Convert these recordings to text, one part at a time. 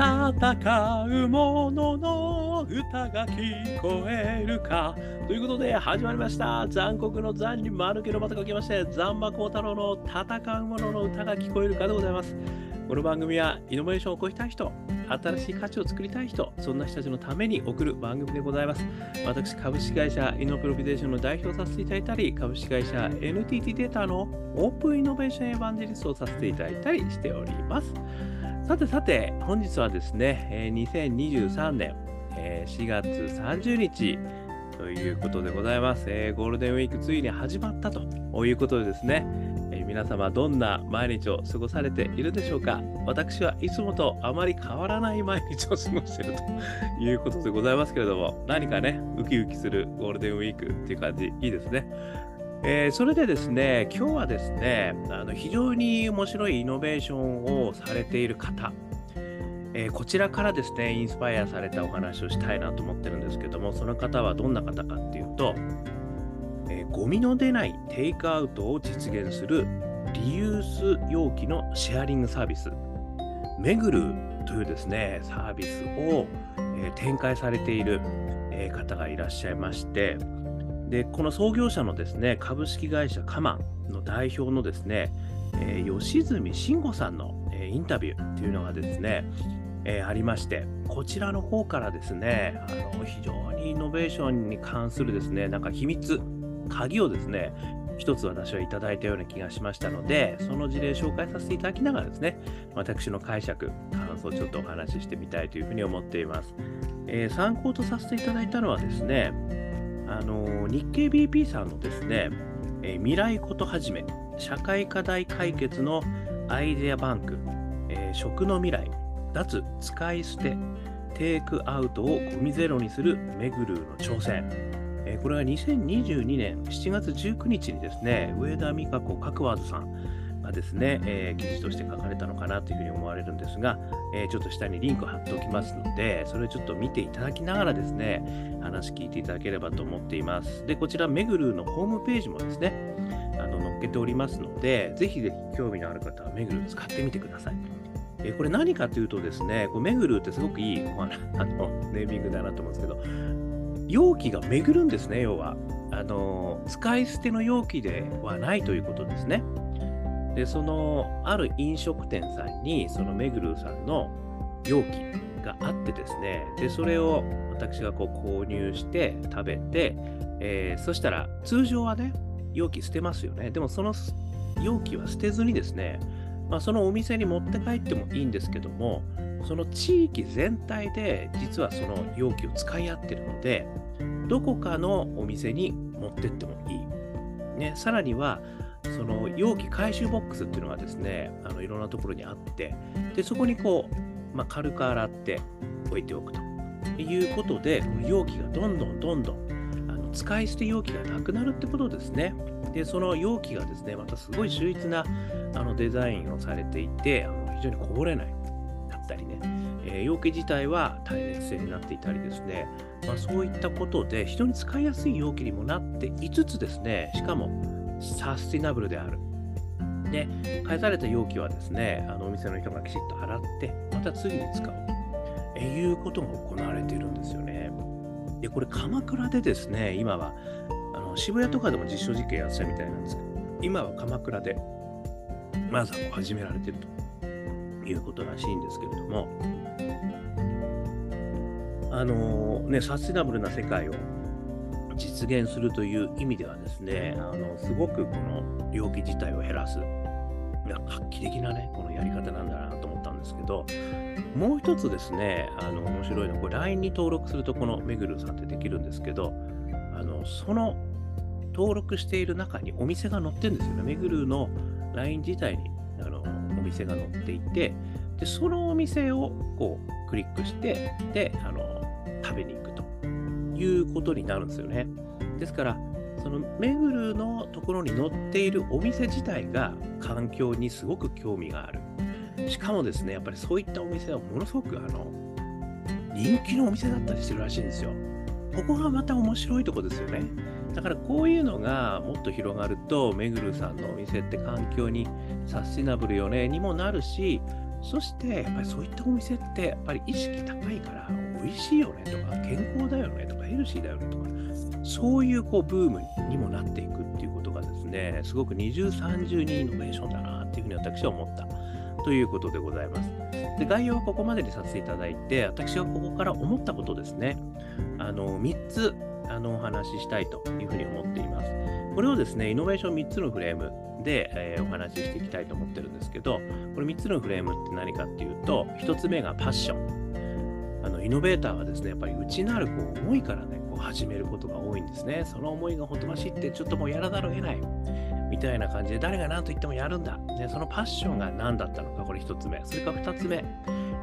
戦う者のの歌が聞こえるか。ということで始まりました。残酷の残に丸けのまた書きまして、残馬幸太郎の戦う者のの歌が聞こえるかでございます。この番組はイノベーションを起こしたい人、新しい価値を作りたい人、そんな人たちのために送る番組でございます。私、株式会社イノプロビゼーションの代表させていただいたり、株式会社 NTT データのオープンイノベーションエヴァンジェリストをさせていただいたりしております。さてさて、本日はですね、えー2023年、えー4月30日ということでございます、えーゴールデンウィークついに始まったということでですね、えー皆様どんな毎日を過ごされているでしょうか。私はいつもとあまり変わらない毎日を過ごしているということでございますけれども、何かね、ウキウキするゴールデンウィークっていう感じ、いいですね。えーそれでですね、今日はですね、あの非常に面白いイノベーションをされている方、えーこちらからですね、インスパイアされたお話をしたいなと思ってるんですけども、その方はどんな方かっていうと、えーゴミの出ないテイクアウトを実現するリユース容器のシェアリングサービス、めぐるというですね、サービスを、え展開されている、え方がいらっしゃいまして、で、この創業者のですね、株式会社カマンの代表のですね、えー吉住慎吾さんの、えーインタビューっていうのがですね、えーありまして、こちらの方からですね、あの非常にイノベーションに関するですね、なんか秘密、鍵をですね、一つ私はいただいたような気がしましたので、その事例紹介させていただきながらですね、私の解釈、感想をちょっとお話ししてみたいというふうに思っています。え参考とさせていただいたのはですね、あの日経 BP さんのですね、えー未来ことはじめ、社会課題解決のアイデアバンク、えー食の未来、脱使い捨て、テイクアウトをゴミゼロにするメグルーの挑戦。えーこれは2022年7月19日にですね、上田美香子角和さんですね、えー記事として書かれたのかなというふうに思われるんですが、えーちょっと下にリンクを貼っておきますので、それをちょっと見ていただきながらですね、話聞いていただければと思っています。で、こちら、メグルーのホームページもですね、あの載っけておりますので、ぜひぜひ興味のある方はメグルー使ってみてください。えーこれ何かというとですね、こうメグルーってすごくいいあのネーミングだなと思うんですけど、容器が巡るんですね、要は。あの使い捨ての容器ではないということですね。で、そのある飲食店さんに、そのメグルさんの容器があってですね、で、それを私がこう購入して食べて、えーそしたら通常はね、容器捨てますよね。でもその容器は捨てずにですね、まあ、そのお店に持って帰ってもいいんですけども、その地域全体で実はその容器を使い合ってるので、どこかのお店に持ってってもいい。ね、さらには、その容器回収ボックスっていうのがですね、あのいろんなところにあって、でそこにこう、まあ、軽く洗って置いておくと。いうことで、この容器がどんどんどんどんあの使い捨て容器がなくなるってことですね。で、その容器がですね、またすごい秀逸なあのデザインをされていて、あの非常にこぼれないだったりね、えー容器自体は耐熱性になっていたりですね、まあ、そういったことで非常に使いやすい容器にもなっていつつですね、しかもサスティナブルである。で、返された容器はですね、あのお店の人がきちっと洗って、また次に使うということが行われているんですよね。で、これ鎌倉でですね、今はあの渋谷とかでも実証実験やってたみたいなんですけど、今は鎌倉でまずは始められてるということらしいんですけれども、あのね、サスティナブルな世界を実現するという意味ではですね、あのすごくこの容器自体を減らす、画期的なね、このやり方なんだなと思ったんですけど、もう一つですね、あの面白いのは、これ LINE に登録すると、このめぐるさんってできるんですけど、あのその登録している中にお店が載ってるんですよね。めぐるの LINE 自体にあのお店が載っていて、でそのお店をこうクリックして、であの食べに行くいうことになるんですよね。ですから、そのめぐるのところに載っているお店自体が環境にすごく興味がある。しかもですね、やっぱりそういったお店はものすごくあの人気のお店だったりするらしいんですよ。ここがまた面白いとこですよね。だからこういうのがもっと広がると、めぐるさんのお店って環境にサスティナブルよねにもなるし、そしてやっぱりそういったお店ってやっぱり意識高いから美味しいよねとか健康だよねとかヘルシーだよねとかそういうこうブームにもなっていくっていうことがですねすごく二重三重にイノベーションだなっていうふうに私は思ったということでございます。で概要はここまでにさせていただいて私はここから思ったことですねあの3つあのお話ししたいというふうに思っています。これをですねイノベーション3つのフレームで、えー、お話ししていきたいと思ってるんですけど、これ3つのフレームって何かっていうと、1つ目がパッション。あのイノベーターはですね、やっぱり内なるこう思いからね、こう始めることが多いんですね。その思いがほとばしって、ちょっともうやらざるを得ない。みたいな感じで、誰が何と言ってもやるんだ。ね、そのパッションが何だったのか、これ1つ目。それから2つ目。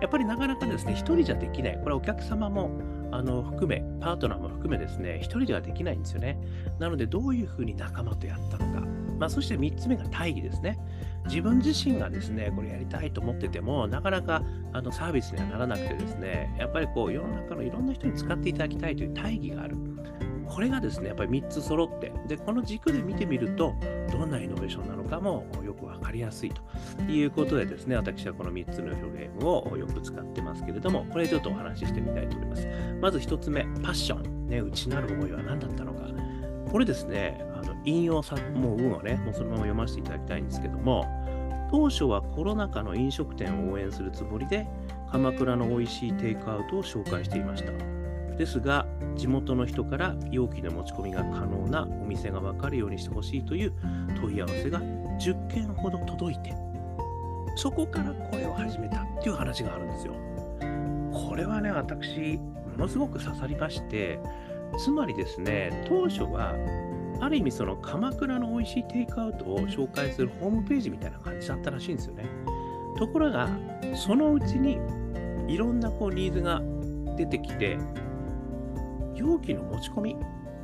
やっぱりなかなかですね、1人じゃできない。これお客様もあの含め、パートナーも含めですね、1人ではできないんですよね。なので、どういうふうに仲間とやったのか。まあ、そして3つ目が大義ですね。自分自身がですね、これやりたいと思ってても、なかなかあのサービスにはならなくてですね、やっぱりこう世の中のいろんな人に使っていただきたいという大義がある。これがですね、やっぱり3つ揃って、で、この軸で見てみると、どんなイノベーションなのかもよくわかりやすいということでですね、私はこの3つのフレームをよく使ってますけれども、これちょっとお話ししてみたいと思います。まず1つ目、パッション。ね、内なる思いは何だったのか。これですね、あの引用さ、もう文をね、もうそのまま読ませていただきたいんですけども、当初はコロナ禍の飲食店を応援するつもりで、鎌倉の美味しいテイクアウトを紹介していました。ですが、地元の人から容器の持ち込みが可能なお店が分かるようにしてほしいという問い合わせが10件ほど届いて、そこから声を始めたっていう話があるんですよ。これはね、私、ものすごく刺さりまして、つまりですね、当初は、ある意味その鎌倉の美味しいテイクアウトを紹介するホームページみたいな感じだったらしいんですよね。ところが、そのうちにいろんなこうニーズが出てきて、容器の持ち込み、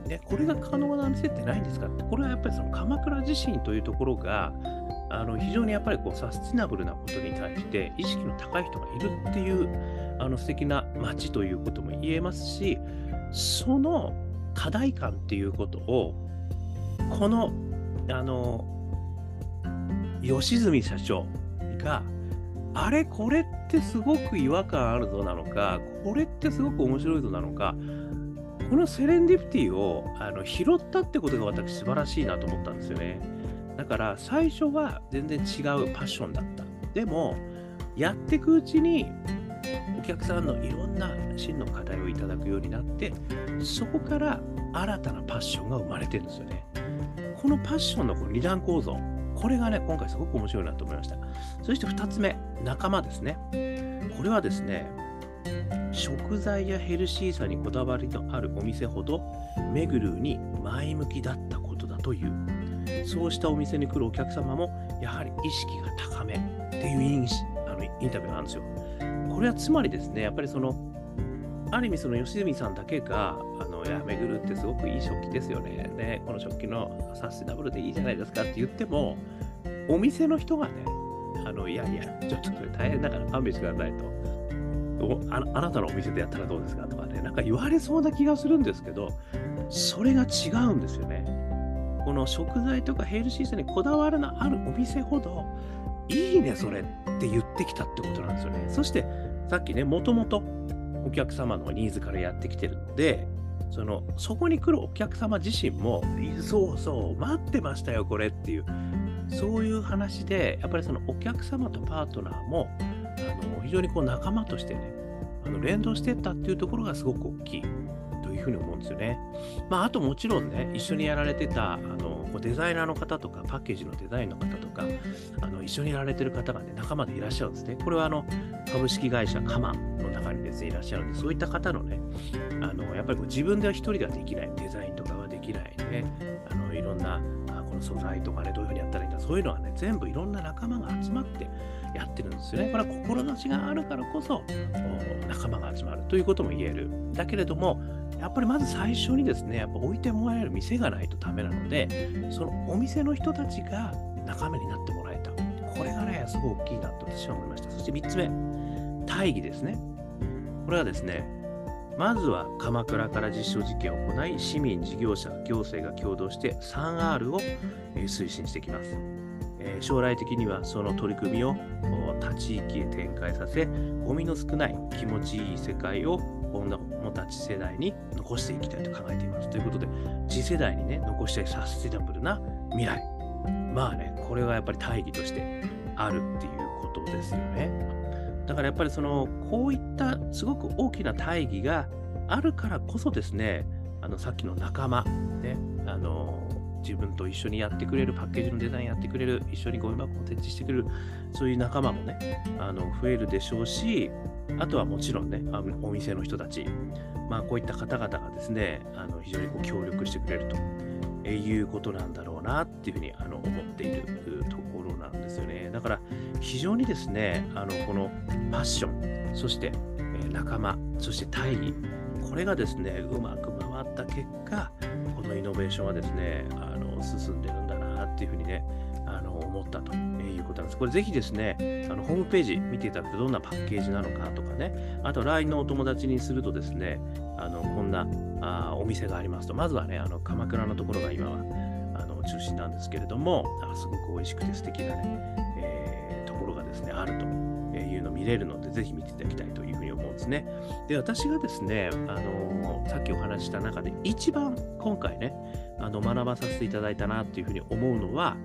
ね、これが可能な店ってないんですか？って、これはやっぱりその鎌倉自身というところが、あの非常にやっぱりこうサスティナブルなことに対して意識の高い人がいるっていうあの素敵な街ということも言えますし、その課題感っていうことを、この、あの、吉住社長が、あれ、これってすごく違和感あるぞなのか、これってすごく面白いぞなのか、このセレンディプティをあの拾ったってことが私素晴らしいなと思ったんですよね。だから最初は全然違うパッションだった。でも、やっていくうちに客さんのいろんな真の課題をいただくようになってそこから新たなパッションが生まれてるんですよね。このパッションのこの二段構造これがね今回すごく面白いなと思いました。そして2つ目仲間ですね。これはですね食材やヘルシーさにこだわりのあるお店ほどメグルーに前向きだったことだという。そうしたお店に来るお客様もやはり意識が高めっていうインあのインタビューがあるんですよ。これはつまりですね、やっぱりその、ある意味その吉住さんだけが、あの、いや、めぐるってすごくいい食器ですよね。ね、この食器のサステナブルでいいじゃないですかって言っても、お店の人がね、あの、いやいや、ちょっとそれ大変だから勘弁してくださいと。ああなたのお店でやったらどうですか？とかね、なんか言われそうな気がするんですけど、それが違うんですよね。この食材とかヘルシーさにこだわるのあるお店ほど、いいね、それっって言ってきたってことなんですよね。そして、さっきね、もともとお客様のニーズからやってきてるので、そのそこに来るお客様自身も、そうそう、待ってましたよ、これっていう、そういう話で、やっぱりそのお客様とパートナーも、あの非常にこう仲間としてね、あの連動してったっていうところがすごく大きいというふうに思うんですよね。まあ、あともちろんね、一緒にやられてたあのこうデザイナーの方とか、パッケージのデザインの方とか、あの一緒にやられてる方がね、仲間でいらっしゃるんですね。これはあの株式会社カマンの中にですね、いらっしゃるんで、そういった方のね、あのやっぱりこう自分では一人ではできない、デザインとかはできないね、あのいろんなあこの素材とかね、どういうふうにやったらいいんだ、そういうのはね、全部いろんな仲間が集まってやってるんですよね。これは志があるからこそ、仲間が集まるということも言える。だけれども、やっぱりまず最初にですね、やっぱ置いてもらえる店がないとダメなので、そのお店の人たちが仲間になってもらえた。これがね、すごい大きいなと私は思いました。そして3つ目、大義ですね。これはですね、まずは鎌倉から実証実験を行い、市民、事業者、行政が共同して 3R を推進していきます。将来的にはその取り組みを他地域へ展開させ、ゴミの少ない気持ちいい世界を今度もたち世代に残していきたいと考えています。ということで、次世代にね、残したいサステナブルな未来。まあね、これがやっぱり大義としてあるっていうことですよね。だからやっぱりその、こういったすごく大きな大義があるからこそですね、あのさっきの仲間、ね、あの自分と一緒にやってくれる、パッケージのデザインやってくれる、一緒にゴミ箱を設置してくれる、そういう仲間もね、あの増えるでしょうし、あとはもちろんね、お店の人たち、まあ、こういった方々がですね、あの非常にこう協力してくれるということなんだろうなっていうふうにあの思っているところなんですよね。だから非常にですね、あのこのパッション、そして仲間、そして大義、これがですね、うまく回った結果、このイノベーションはですね、あの進んでるんだなっていうふうにね、ったということなんです。これぜひですね、あのホームページ見ていただくとどんなパッケージなのかとかね、あと LINE のお友達にするとですね、あのこんなあお店がありますと、まずはね、あの鎌倉のところが今はあの中心なんですけれども、あすごく美味しくて素敵なね、えー、ところがですね、あるというのを見れるので、ぜひ見ていただきたいというふうに思うんですね。で、私がですね、あのさっきお話した中で一番今回ね、あの学ばさせていただいたなっていうふうに思うのは、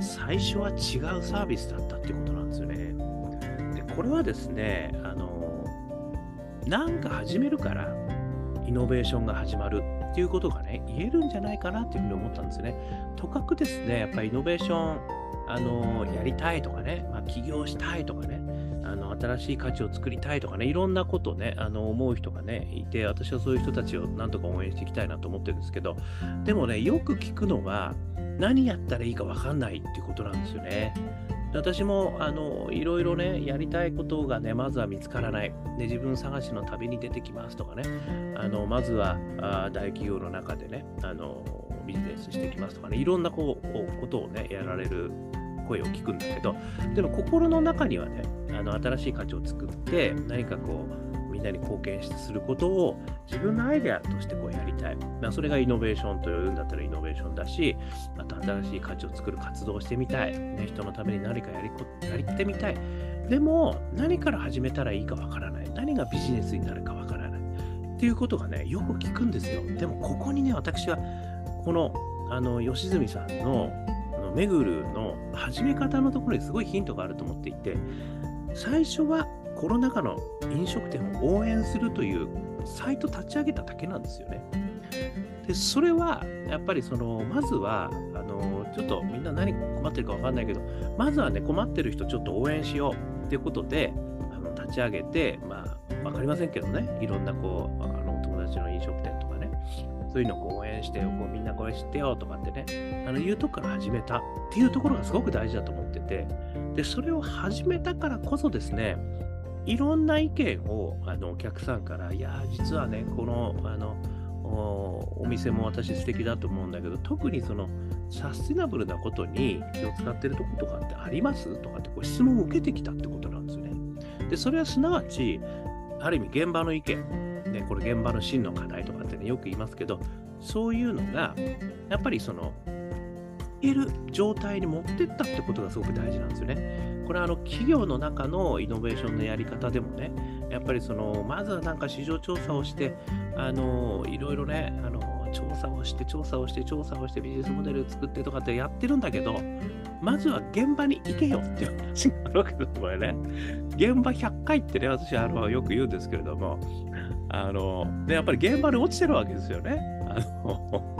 最初は違うサービスだったっていうことなんですよね。で、これはですね、あのなんか始めるからイノベーションが始まるっていうことがね、言えるんじゃないかなっていうふうに思ったんですね。とかくですね、やっぱりイノベーション、あのやりたいとかね、まあ、起業したいとかね、新しい価値を作りたいとかね、いろんなことね、あの思う人がね、いて、私はそういう人たちをなんとか応援していきたいなと思ってるんですけど、でもね、よく聞くのは、何やったらいいか分かんないっていうことなんですよね。私もあのいろいろね、やりたいことがね、まずは見つからない。で自分探しの旅に出てきますとかね、あのまずはあ大企業の中でねあの、ビジネスしてきますとかね、いろんなこうことをね、やられる声を聞くんだけど、でも心の中にはね、あの新しい価値を作って、何かこう、みんなに貢献することを自分のアイデアとしてこうやりたい。まあ、それがイノベーションというんだったらイノベーションだし、また新しい価値を作る活動をしてみたい。ね、人のために何かやりこやりてみたい。でも、何から始めたらいいかわからない。何がビジネスになるかわからない。っていうことがね、よく聞くんですよ。でも、ここにね、私は、この、あの、吉住さんのめぐるの始め方のところにすごいヒントがあると思っていて、最初はコロナ禍の飲食店を応援するというサイト立ち上げただけなんですよね。で、それはやっぱりその、まずは、あの、ちょっとみんな何困ってるか分かんないけど、まずはね、困ってる人ちょっと応援しようっていうことで、あの立ち上げて、まあ、分かりませんけどね、いろんなこう、そういうのを応援して、こうみんなこれ知ってよとかってね、あのいうとこから始めたっていうところがすごく大事だと思ってて、で、それを始めたからこそですね、いろんな意見をあのお客さんから、いや、実はね、この、あの、お店も私素敵だと思うんだけど、特にそのサスティナブルなことに気を使ってるとことかってありますとかってこう質問を受けてきたってことなんですよね。で、それはすなわち、ある意味現場の意見、ね、これ現場の真の課題とかってね、よく言いますけど、そういうのが、やっぱりその、いる状態に持ってったってことがすごく大事なんですよね。これはあの企業の中のイノベーションのやり方でもね、やっぱりその、まずはなんか市場調査をして、あの、いろいろね、あの、調査をして、調査をして、調査をして、ビジネスモデルを作ってとかってやってるんだけど、まずは現場に行けよっていう話があるわけですよね。現場100回ってね、私あのよく言うんですけれども、あの、で、やっぱり現場に落ちてるわけですよね。あの、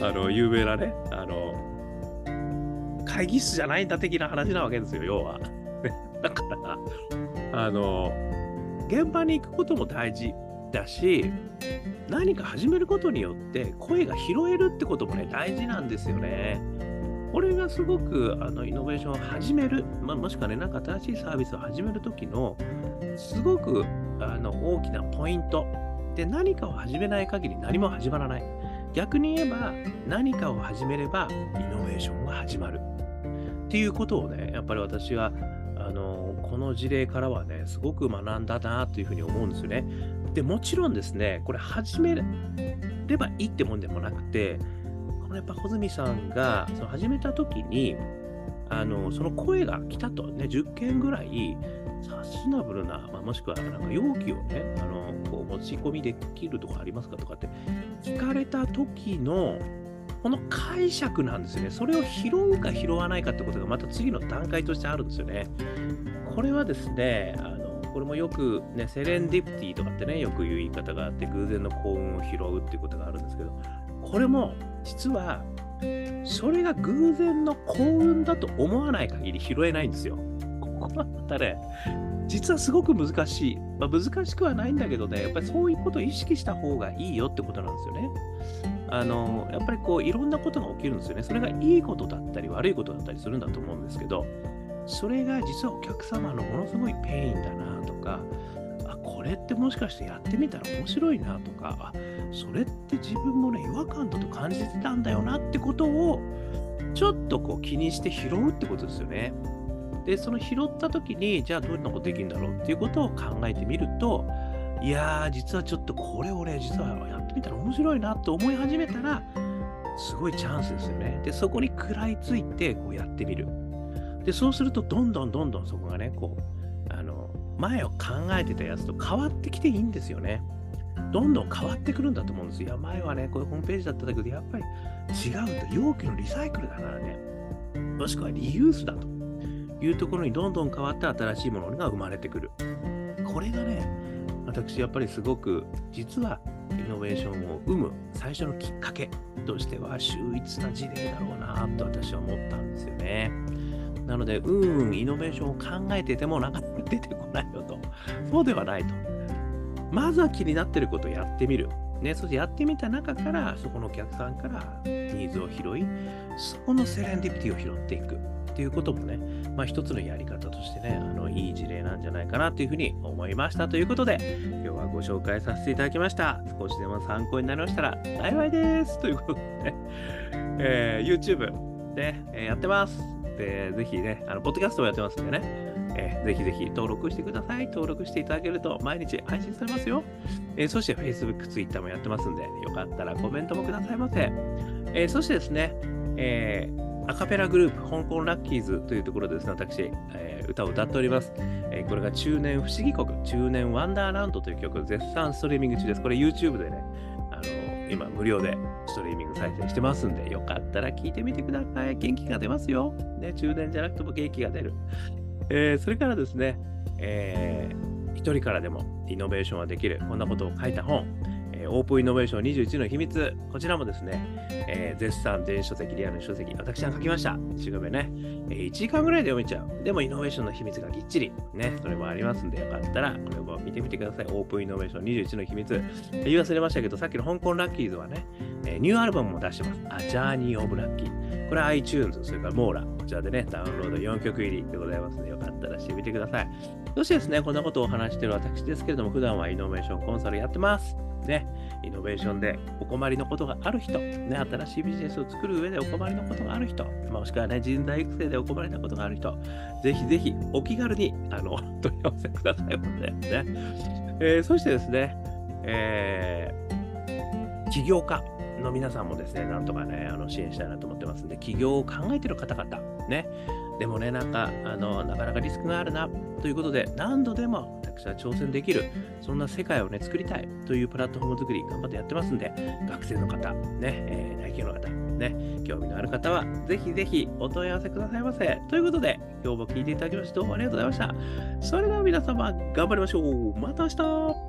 あの有名なね、あの、会議室じゃないんだ的な話なわけですよ、要は。だから、あの、現場に行くことも大事だし、何か始めることによって声が拾えるってこともね、大事なんですよね。これがすごくあのイノベーションを始める、まあ、もしくはね、なんか新しいサービスを始めるときの、すごくあの大きなポイント。で、何かを始めない限り何も始まらない。逆に言えば、何かを始めればイノベーションが始まる。っていうことをね、やっぱり私は、あのこの事例からはね、すごく学んだなというふうに思うんですよね。で、もちろんですね、これ始めればいいってもんでもなくて、このやっぱ穂積さんがその始めた時に、あのその声が来たと、ね、10件ぐらい、サステナブルな、まあ、もしくはなんか容器をね、あのこう持ち込みできるとかありますかとかって聞かれた時の、この解釈なんですよね。それを拾うか拾わないかってことがまた次の段階としてあるんですよね。これはですね、あのこれもよくね、セレンディプティとかってね、よく言う言い方があって、偶然の幸運を拾うっていうことがあるんですけど、これも実は、それが偶然の幸運だと思わない限り拾えないんですよ。ここはまたね、実はすごく難しい。まあ、難しくはないんだけどね、やっぱりそういうことを意識した方がいいよってことなんですよね。あの、やっぱりこう、いろんなことが起きるんですよね。それがいいことだったり、悪いことだったりするんだと思うんですけど、それが実はお客様のものすごい pain だなとか、れってもしかしてやってみたら面白いなとか、あ、それって自分もね、違和感だと感じてたんだよなってことを、ちょっとこう気にして拾うってことですよね。で、その拾った時に、じゃあどんなことできるんだろうっていうことを考えてみると、いやー、実はちょっとこれ俺、実はやってみたら面白いなって思い始めたら、すごいチャンスですよね。で、そこに食らいついてこうやってみる。で、そうすると、どんどんどんどんそこがね、こう、前を考えてたやつと変わってきていいんですよね。どんどん変わってくるんだと思うんですよ。いや、前はね、こういうホームページだったんだけど、やっぱり違うと、容器のリサイクルだからね。もしくはリユースだというところにどんどん変わって新しいものが生まれてくる。これがね、私やっぱりすごく実はイノベーションを生む最初のきっかけとしては秀逸な事例だろうなと私は思ったんですよね。なので、うん、イノベーションを考えててもなかなか出てこないよと。そうではないと。まずは気になってることをやってみる。ね、そしてやってみた中から、そこのお客さんからニーズを拾い、そこのセレンディピティを拾っていく。っていうこともね、まあ一つのやり方としてね、あの、いい事例なんじゃないかなというふうに思いましたということで、今日はご紹介させていただきました。少しでも参考になりましたら幸いですということでね、えー、YouTube で、え、やってます。で、ぜひね、あの、ポッドキャストもやってますんでね、えー、ぜひぜひ登録してください。登録していただけると毎日配信されますよ。えー、そして Facebook、Twitter もやってますんで、よかったらコメントもくださいませ。えー、そしてですね、え、アカペラグループ、香港ラッキーズというところでですね、私、え、歌を歌っております。え、これが中年不思議国、中年ワンダーランドという曲、絶賛ストリーミング中です。これ YouTube でね、あの、今無料でストリーミング再生してますんで、よかったら聴いてみてください。元気が出ますよ。ね、中年じゃなくても元気が出る。えー、それからですね、えー、一人からでもイノベーションはできる、こんなことを書いた本、オープンイノベーション21の秘密、こちらもですね、えー、絶賛電子書籍、リアル書籍、私が書きました。一行目ね、えー、1時間ぐらいで読めちゃう。でもイノベーションの秘密がぎっちり、ね、それもありますんで、よかったら、これも見てみてください。オープンイノベーション21の秘密。言い忘れましたけど、さっきの香港ラッキーズはね、え、ニューアルバムも出してます。あ、ジャーニー・オブ・ラッキー。これは iTunes、それからモーラ、こちらでね、ダウンロード4曲入りでございますので、よかったらしてみてください。そしてですね、こんなことをお話している私ですけれども、普段はイノベーションコンサルやってます。ね、イノベーションでお困りのことがある人、ね、新しいビジネスを作る上でお困りのことがある人、もしくはね、人材育成でお困りのことがある人、ぜひぜひお気軽にあの 問い合わせくださいまで、ねえー、そしてですね、えー、起業家の皆さんもですね、なんとかね、あの支援したいなと思ってますんで、起業を考えてる方々、ね、でもね、なんか、あの、なかなかリスクがあるな、ということで、何度でも私は挑戦できる、そんな世界をね、作りたいというプラットフォーム作り、頑張ってやってますんで、学生の方、ね、えー、大企業の方、ね、興味のある方は、ぜひぜひお問い合わせくださいませ。ということで、今日も聞いていただきまして、どうもありがとうございました。それでは皆様、頑張りましょう。また明日